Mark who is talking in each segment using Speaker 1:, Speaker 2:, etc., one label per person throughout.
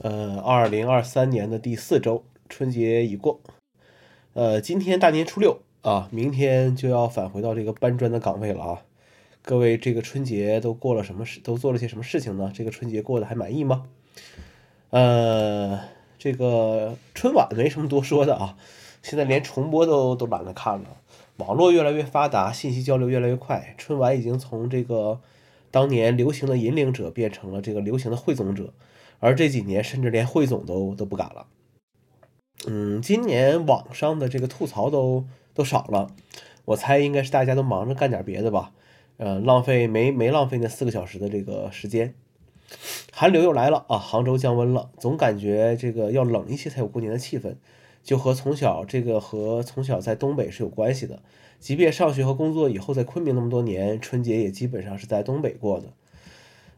Speaker 1: 呃，二零二三年的第四周，春节已过。呃，今天大年初六啊，明天就要返回到这个搬砖的岗位了啊。各位，这个春节都过了什么事？都做了些什么事情呢？这个春节过得还满意吗？呃，这个春晚没什么多说的啊，现在连重播都都懒得看了。网络越来越发达，信息交流越来越快，春晚已经从这个当年流行的引领者变成了这个流行的汇总者。而这几年，甚至连汇总都都不敢了。嗯，今年网上的这个吐槽都都少了，我猜应该是大家都忙着干点别的吧。呃，浪费没没浪费那四个小时的这个时间。寒流又来了啊，杭州降温了，总感觉这个要冷一些才有过年的气氛，就和从小这个和从小在东北是有关系的。即便上学和工作以后在昆明那么多年，春节也基本上是在东北过的。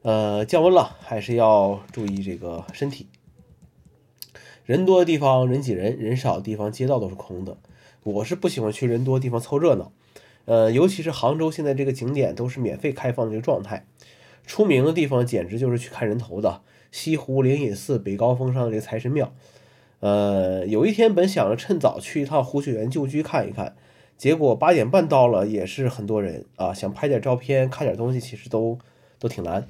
Speaker 1: 呃，降温了，还是要注意这个身体。人多的地方人挤人，人少的地方街道都是空的。我是不喜欢去人多的地方凑热闹。呃，尤其是杭州现在这个景点都是免费开放的这个状态，出名的地方简直就是去看人头的。西湖灵隐寺、北高峰上的这个财神庙。呃，有一天本想着趁早去一趟胡雪岩旧居看一看，结果八点半到了也是很多人啊，想拍点照片、看点东西，其实都都挺难。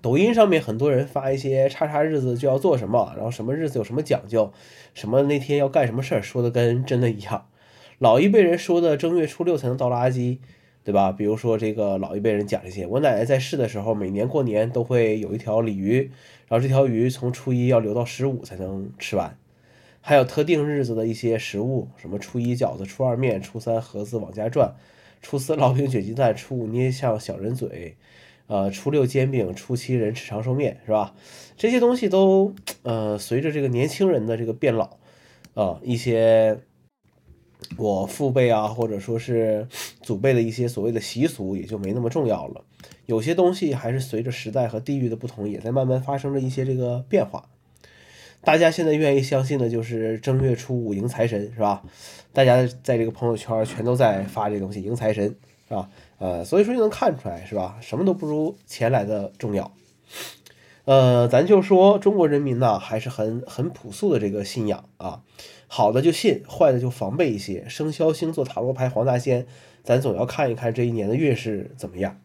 Speaker 1: 抖音上面很多人发一些叉叉日子就要做什么，然后什么日子有什么讲究，什么那天要干什么事儿，说的跟真的一样。老一辈人说的正月初六才能倒垃圾，对吧？比如说这个老一辈人讲这些，我奶奶在世的时候，每年过年都会有一条鲤鱼，然后这条鱼从初一要留到十五才能吃完。还有特定日子的一些食物，什么初一饺子，初二面，初三盒子往家转，初四烙饼卷鸡蛋，初五捏像小人嘴。呃，初六煎饼，初七人吃长寿面，是吧？这些东西都，呃，随着这个年轻人的这个变老，啊，一些我父辈啊，或者说是祖辈的一些所谓的习俗，也就没那么重要了。有些东西还是随着时代和地域的不同，也在慢慢发生着一些这个变化。大家现在愿意相信的就是正月初五迎财神，是吧？大家在这个朋友圈全都在发这东西，迎财神。啊？呃，所以说就能看出来，是吧？什么都不如钱来的重要。呃，咱就说中国人民呢，还是很很朴素的这个信仰啊，好的就信，坏的就防备一些。生肖星座塔罗牌黄大仙，咱总要看一看这一年的运势怎么样。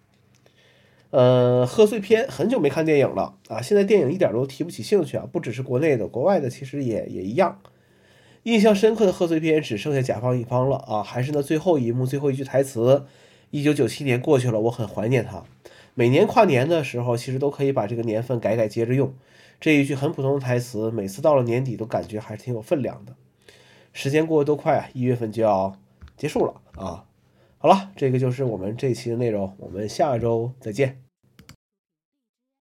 Speaker 1: 呃，贺岁片很久没看电影了啊，现在电影一点都提不起兴趣啊，不只是国内的，国外的其实也也一样。印象深刻的贺岁片只剩下甲方乙方了啊，还是那最后一幕最后一句台词。一九九七年过去了，我很怀念它。每年跨年的时候，其实都可以把这个年份改改，接着用。这一句很普通的台词，每次到了年底都感觉还是挺有分量的。时间过得多快啊，一月份就要结束了啊！好了，这个就是我们这期的内容，我们下周再见。